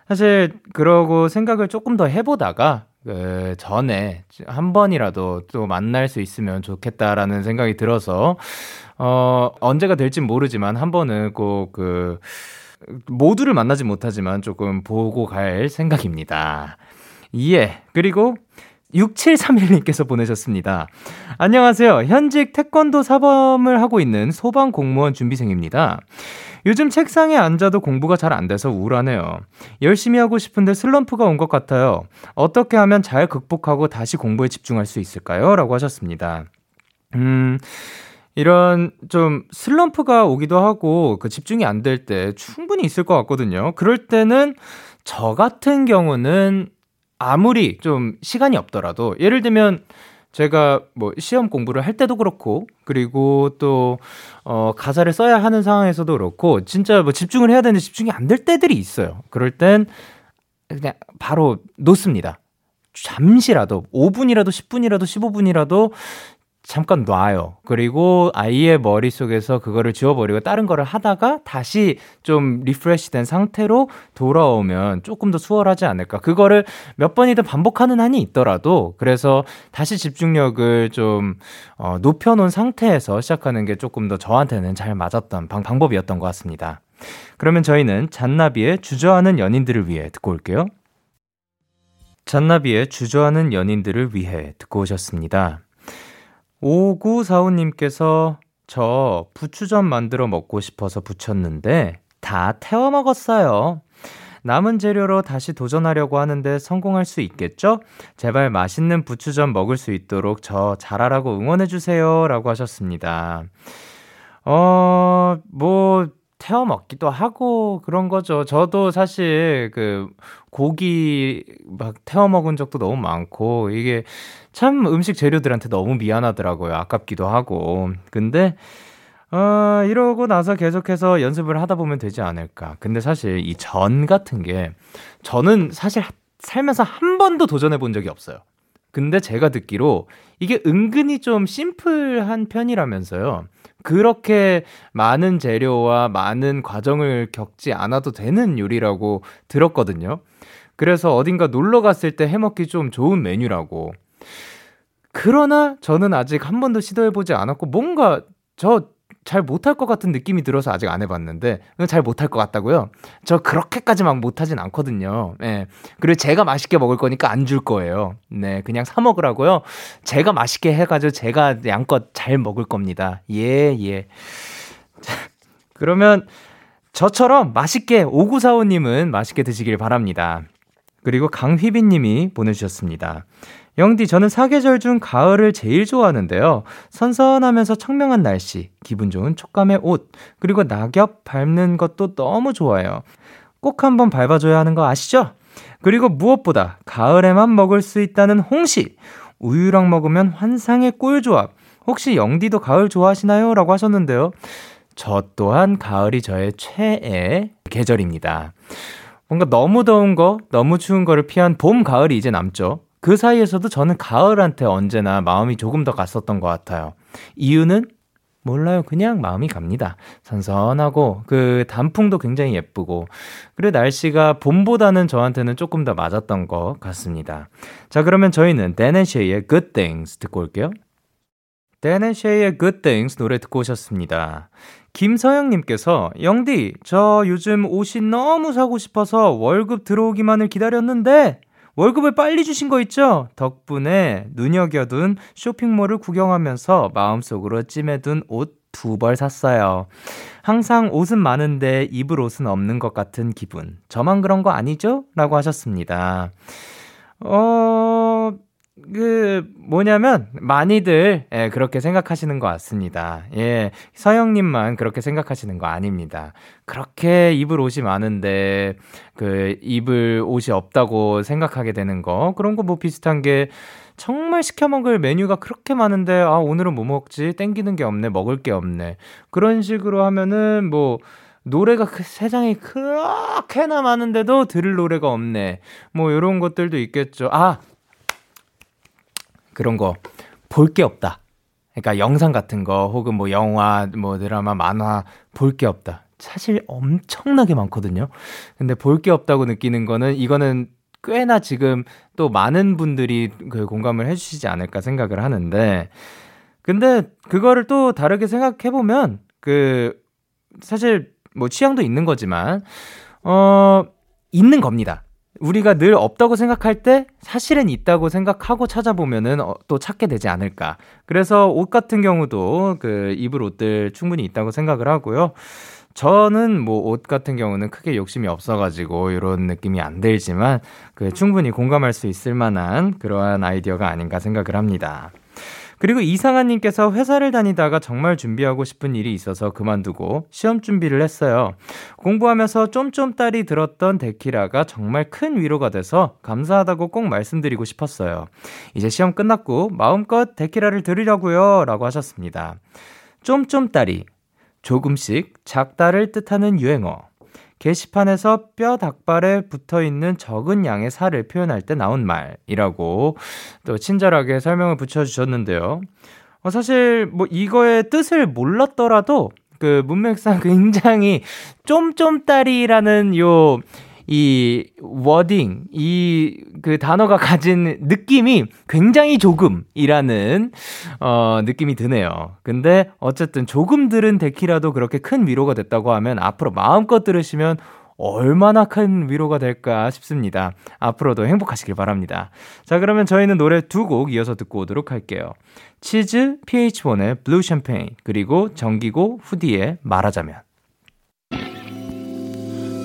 사실 그러고 생각을 조금 더 해보다가 그 전에 한 번이라도 또 만날 수 있으면 좋겠다라는 생각이 들어서 어 언제가 될진 모르지만 한 번은 꼭 그 모두를 만나지 못하지만 조금 보고 갈 생각입니다. 예. 그리고 6731님께서 보내셨습니다. 안녕하세요. 현직 태권도 사범을 하고 있는 소방 공무원 준비생입니다. 요즘 책상에 앉아도 공부가 잘 안 돼서 우울하네요. 열심히 하고 싶은데 슬럼프가 온 것 같아요. 어떻게 하면 잘 극복하고 다시 공부에 집중할 수 있을까요? 라고 하셨습니다. 음, 이런 좀 슬럼프가 오기도 하고 그 집중이 안 될 때 충분히 있을 것 같거든요. 그럴 때는 저 같은 경우는 아무리 좀 시간이 없더라도 예를 들면 제가 뭐 시험 공부를 할 때도 그렇고 그리고 또 어, 가사를 써야 하는 상황에서도 그렇고 진짜 뭐 집중을 해야 되는데 집중이 안 될 때들이 있어요. 그럴 땐 그냥 바로 놓습니다. 잠시라도 5분이라도 10분이라도 15분이라도 잠깐 놔요. 그리고 아예 머릿속에서 그거를 지워버리고 다른 거를 하다가 다시 좀 refresh 된 상태로 돌아오면 조금 더 수월하지 않을까. 그거를 몇 번이든 반복하는 한이 있더라도 그래서 다시 집중력을 좀 어, 높여놓은 상태에서 시작하는 게 조금 더 저한테는 잘 맞았던 방, 방법이었던 것 같습니다. 그러면 저희는 잔나비의 주저하는 연인들을 위해 듣고 올게요. 잔나비의 주저하는 연인들을 위해 듣고 오셨습니다. 5945님께서 저 부추전 만들어 먹고 싶어서 부쳤는데 다 태워 먹었어요. 남은 재료로 다시 도전하려고 하는데 성공할 수 있겠죠? 제발 맛있는 부추전 먹을 수 있도록 저 잘하라고 응원해주세요. 라고 하셨습니다. 어, 뭐, 태워 먹기도 하고 그런 거죠. 저도 사실 그 고기 막 태워 먹은 적도 너무 많고 이게 참 음식 재료들한테 너무 미안하더라고요. 아깝기도 하고. 근데 어, 이러고 나서 계속해서 연습을 하다 보면 되지 않을까. 근데 사실 이 전 같은 게 저는 사실 살면서 한 번도 도전해 본 적이 없어요. 근데 제가 듣기로 이게 은근히 좀 심플한 편이라면서요. 그렇게 많은 재료와 많은 과정을 겪지 않아도 되는 요리라고 들었거든요. 그래서 어딘가 놀러 갔을 때 해먹기 좀 좋은 메뉴라고. 그러나 저는 아직 한 번도 시도해보지 않았고, 뭔가 저 잘 못할 것 같은 느낌이 들어서 아직 안 해봤는데, 잘 못할 것 같다고요? 저 그렇게까지 막 못하진 않거든요. 예. 그리고 제가 맛있게 먹을 거니까 안 줄 거예요. 네. 그냥 사 먹으라고요. 제가 맛있게 해가지고 제가 양껏 잘 먹을 겁니다. 예, 예. 그러면 저처럼 맛있게, 5945님은 맛있게 드시길 바랍니다. 그리고 강휘빈님이 보내주셨습니다. 영디, 저는 사계절 중 가을을 제일 좋아하는데요. 선선하면서 청명한 날씨, 기분 좋은 촉감의 옷, 그리고 낙엽 밟는 것도 너무 좋아요. 꼭 한번 밟아줘야 하는 거 아시죠? 그리고 무엇보다 가을에만 먹을 수 있다는 홍시. 우유랑 먹으면 환상의 꿀조합. 혹시 영디도 가을 좋아하시나요? 라고 하셨는데요. 저 또한 가을이 저의 최애 계절입니다. 뭔가 너무 더운 거, 너무 추운 거를 피한 봄, 가을이 이제 남죠. 그 사이에서도 저는 가을한테 언제나 마음이 조금 더 갔었던 것 같아요. 이유는 몰라요. 그냥 마음이 갑니다. 선선하고, 그 단풍도 굉장히 예쁘고, 그리고 날씨가 봄보다는 저한테는 조금 더 맞았던 것 같습니다. 자, 그러면 저희는 데네쉐이의 Good Things 듣고 올게요. 데네쉐이의 Good Things 노래 듣고 오셨습니다. 김서영님께서, 영디, 저 요즘 옷이 너무 사고 싶어서 월급 들어오기만을 기다렸는데, 월급을 빨리 주신 거 있죠? 덕분에 눈여겨둔 쇼핑몰을 구경하면서 마음속으로 찜해둔 옷 두 벌 샀어요. 항상 옷은 많은데 입을 옷은 없는 것 같은 기분. 저만 그런 거 아니죠? 라고 하셨습니다. 어, 그 뭐냐면 많이들 예, 그렇게 생각하시는 것 같습니다. 예, 서영님만 그렇게 생각하시는 거 아닙니다. 그렇게 입을 옷이 많은데 그 입을 옷이 없다고 생각하게 되는 거 그런 거 뭐 비슷한 게 정말 시켜 먹을 메뉴가 그렇게 많은데 아 오늘은 뭐 먹지 땡기는 게 없네 먹을 게 없네 그런 식으로 하면은 뭐 노래가 그 세상에 그렇게나 많은데도 들을 노래가 없네. 뭐 이런 것들도 있겠죠. 아 그런 거 볼 게 없다. 그러니까 영상 같은 거 혹은 뭐 영화, 뭐 드라마, 만화 볼 게 없다. 사실 엄청나게 많거든요. 근데 볼 게 없다고 느끼는 거는 이거는 꽤나 지금 또 많은 분들이 그 공감을 해주시지 않을까 생각을 하는데, 근데 그거를 또 다르게 생각해 보면 그 사실 뭐 취향도 있는 거지만 어 있는 겁니다. 우리가 늘 없다고 생각할 때 사실은 있다고 생각하고 찾아보면은 어, 또 찾게 되지 않을까. 그래서 옷 같은 경우도 그 입을 옷들 충분히 있다고 생각을 하고요. 저는 뭐 옷 같은 경우는 크게 욕심이 없어가지고 이런 느낌이 안 들지만 그 충분히 공감할 수 있을 만한 그러한 아이디어가 아닌가 생각을 합니다. 그리고 이상한님께서 회사를 다니다가 정말 준비하고 싶은 일이 있어서 그만두고 시험 준비를 했어요. 공부하면서 쫌쫌 딸이 들었던 데키라가 정말 큰 위로가 돼서 감사하다고 꼭 말씀드리고 싶었어요. 이제 시험 끝났고 마음껏 데키라를 들으려고요. 라고 하셨습니다. 쫌쫌 딸이 조금씩 작다를 뜻하는 유행어. 게시판에서 뼈 닭발에 붙어 있는 적은 양의 살을 표현할 때 나온 말이라고 또 친절하게 설명을 붙여주셨는데요. 어, 사실 뭐 이거의 뜻을 몰랐더라도 그 문맥상 [laughs] 굉장히 쫌쫌따리라는 요 이 워딩, 이 그 단어가 가진 느낌이 굉장히 조금이라는 어 느낌이 드네요. 근데 어쨌든 조금 들은 데키라도 그렇게 큰 위로가 됐다고 하면 앞으로 마음껏 들으시면 얼마나 큰 위로가 될까 싶습니다. 앞으로도 행복하시길 바랍니다. 자, 그러면 저희는 노래 두 곡 이어서 듣고 오도록 할게요. 치즈, PH1의 블루 샴페인, 그리고 정기고 후디의 말하자면.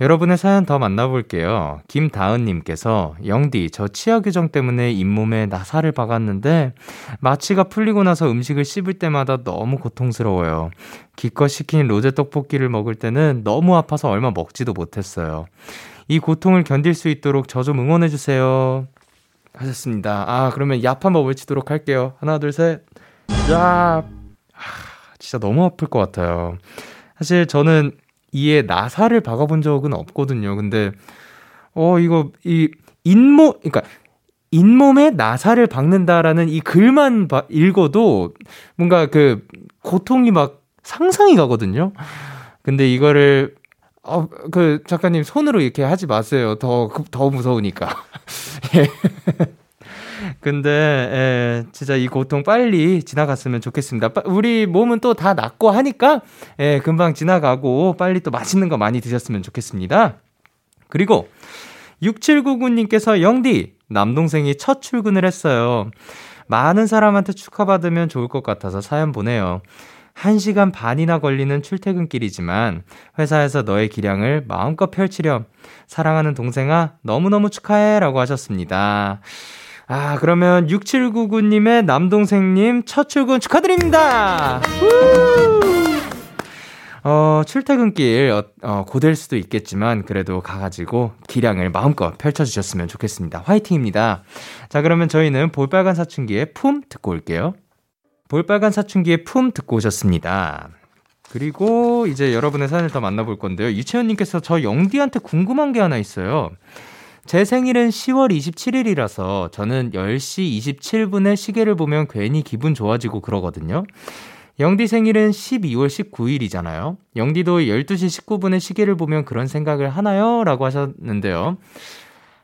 여러분의 사연 더 만나볼게요. 김다은님께서 영디 저 치아 교정 때문에 잇몸에 나사를 박았는데 마취가 풀리고 나서 음식을 씹을 때마다 너무 고통스러워요. 기껏 시킨 로제 떡볶이를 먹을 때는 너무 아파서 얼마 먹지도 못했어요. 이 고통을 견딜 수 있도록 저 좀 응원해주세요. 하셨습니다. 아 그러면 얍 한번 외치도록 할게요. 하나 둘 셋. 얍. 아, 진짜 너무 아플 것 같아요. 사실 저는 이에 나사를 박아본 적은 없거든요. 근데 어 이거 이 잇몸 그러니까 잇몸에 나사를 박는다라는 이 글만 바, 읽어도 뭔가 그 고통이 막 상상이 가거든요. 근데 이거를 어, 그 작가님 손으로 이렇게 하지 마세요. 더더 무서우니까. [laughs] 예. 근데 예, 진짜 이 고통 빨리 지나갔으면 좋겠습니다. 우리 몸은 또 다 낫고 하니까 예, 금방 지나가고 빨리 또 맛있는 거 많이 드셨으면 좋겠습니다. 그리고 6799님께서 영디 남동생이 첫 출근을 했어요. 많은 사람한테 축하받으면 좋을 것 같아서 사연 보내요. 1시간 반이나 걸리는 출퇴근길이지만 회사에서 너의 기량을 마음껏 펼치렴. 사랑하는 동생아, 너무너무 축하해. 라고 하셨습니다. 아, 그러면 6799님의 남동생님 첫 출근 축하드립니다! 어, 출퇴근길, 어, 어, 고될 수도 있겠지만, 그래도 가가지고 기량을 마음껏 펼쳐주셨으면 좋겠습니다. 화이팅입니다. 자, 그러면 저희는 볼빨간 사춘기의 품 듣고 올게요. 볼빨간 사춘기의 품 듣고 오셨습니다. 그리고 이제 여러분의 사연을 더 만나볼 건데요. 유채연님께서 저 영디한테 궁금한 게 하나 있어요. 제 생일은 10월 27일이라서 저는 10시 27분에 시계를 보면 괜히 기분 좋아지고 그러거든요. 영디 생일은 12월 19일이잖아요. 영디도 12시 19분에 시계를 보면 그런 생각을 하나요? 라고 하셨는데요.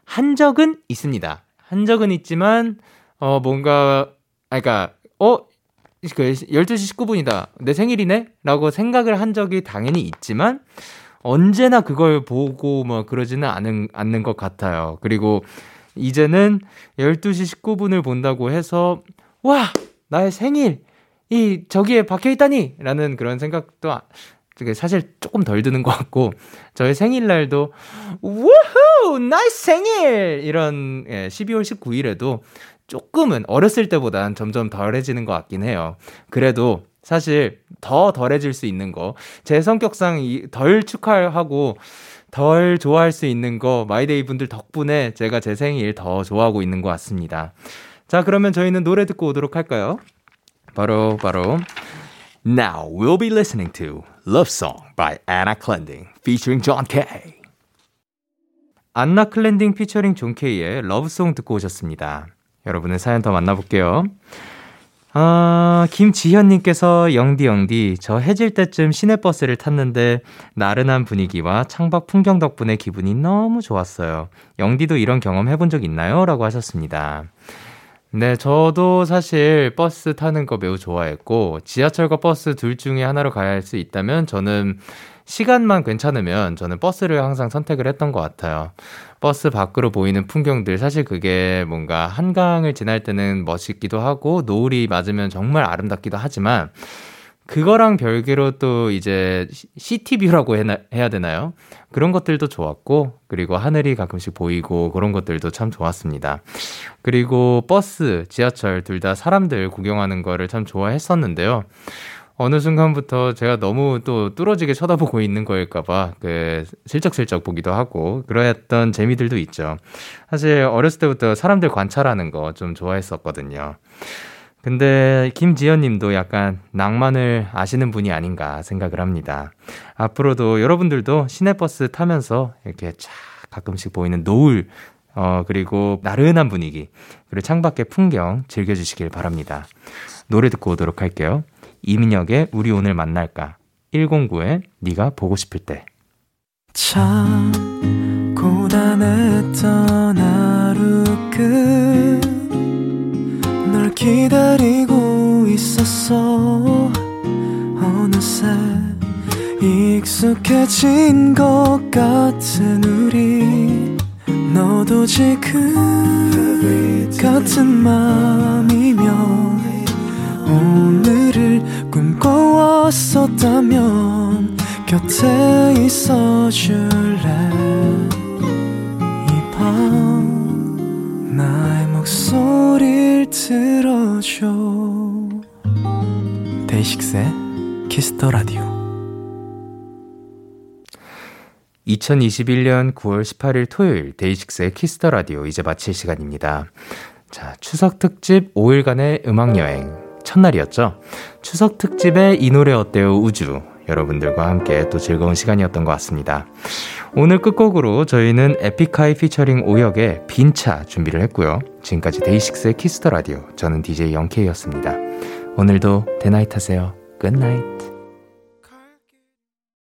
한 적은 있습니다. 한 적은 있지만, 어, 뭔가, 아, 그니까, 어, 그 12시 19분이다. 내 생일이네? 라고 생각을 한 적이 당연히 있지만, 언제나 그걸 보고 뭐 그러지는 않은, 않는 것 같아요. 그리고 이제는 12시 19분을 본다고 해서, 와! 나의 생일! 이, 저기에 박혀 있다니! 라는 그런 생각도 아, 사실 조금 덜 드는 것 같고, 저의 생일날도, 우후! 나의 생일! 이런, 예, 12월 19일에도 조금은 어렸을 때보단 점점 덜해지는 것 같긴 해요. 그래도 사실 더 덜해질 수 있는 거, 제 성격상 덜 축하하고 덜 좋아할 수 있는 거, 마이데이 분들 덕분에 제가 제 생일 더 좋아하고 있는 것 같습니다. 자, 그러면 저희는 노래 듣고 오도록 할까요? 바로, 바로. Now we'll be listening to Love Song by Anna Clendening featuring John K. 안나 클렌데닝 피처링 존 K의 러브송 듣고 오셨습니다. 여러분의 사연 더 만나볼게요. 아, 김지현님께서 영디 영디 저 해질 때쯤 시내버스를 탔는데 나른한 분위기와 창밖 풍경 덕분에 기분이 너무 좋았어요. 영디도 이런 경험 해본 적 있나요? 라고 하셨습니다. 네, 저도 사실 버스 타는 거 매우 좋아했고 지하철과 버스 둘 중에 하나로 가야 할 수 있다면 저는 시간만 괜찮으면 저는 버스를 항상 선택을 했던 것 같아요. 버스 밖으로 보이는 풍경들 사실 그게 뭔가 한강을 지날 때는 멋있기도 하고 노을이 맞으면 정말 아름답기도 하지만 그거랑 별개로 또 이제 city view라고 해야 되나요? 그런 것들도 좋았고, 그리고 하늘이 가끔씩 보이고 그런 것들도 참 좋았습니다. 그리고 버스, 지하철 둘 다 사람들 구경하는 거를 참 좋아했었는데요. 어느 순간부터 제가 너무 또 뚫어지게 쳐다보고 있는 거일까봐 그 슬쩍슬쩍 보기도 하고 그러했던 재미들도 있죠. 사실 어렸을 때부터 사람들 관찰하는 거 좀 좋아했었거든요. 근데 김지연 님도 약간 낭만을 아시는 분이 아닌가 생각을 합니다. 앞으로도 여러분들도 시내버스 타면서 이렇게 쫙 가끔씩 보이는 노을, 어, 그리고 나른한 분위기, 그리고 창밖의 풍경 즐겨주시길 바랍니다. 노래 듣고 오도록 할게요. 이민혁의 우리 오늘 만날까? 109의 네가 보고 싶을 때. 참 고단했던 하루 끝널 기다리고 있었어. 어느새 익숙해진 것 같은 우리. 너도 지금 같은 맘이면 오늘을 꿈꿔왔었다면 곁에 있어 줄래? 이 밤 나의 목소리를 들어줘. 데이식스의 키스 더 라디오 2021년 9월 18일 토요일 데이식스의 키스 더 라디오 이제 마칠 시간입니다. 자, 추석 특집 5일간의 음악 여행 첫날이었죠. 추석 특집의 이 노래 어때요 우주 여러분들과 함께 또 즐거운 시간이었던 것 같습니다. 오늘 끝곡으로 저희는 에픽하이 피처링 오혁의 빈차 준비를 했고요. 지금까지 데이식스의 키스 더 라디오 저는 DJ 영케이였습니다. 오늘도 대나잇 하세요. Good night.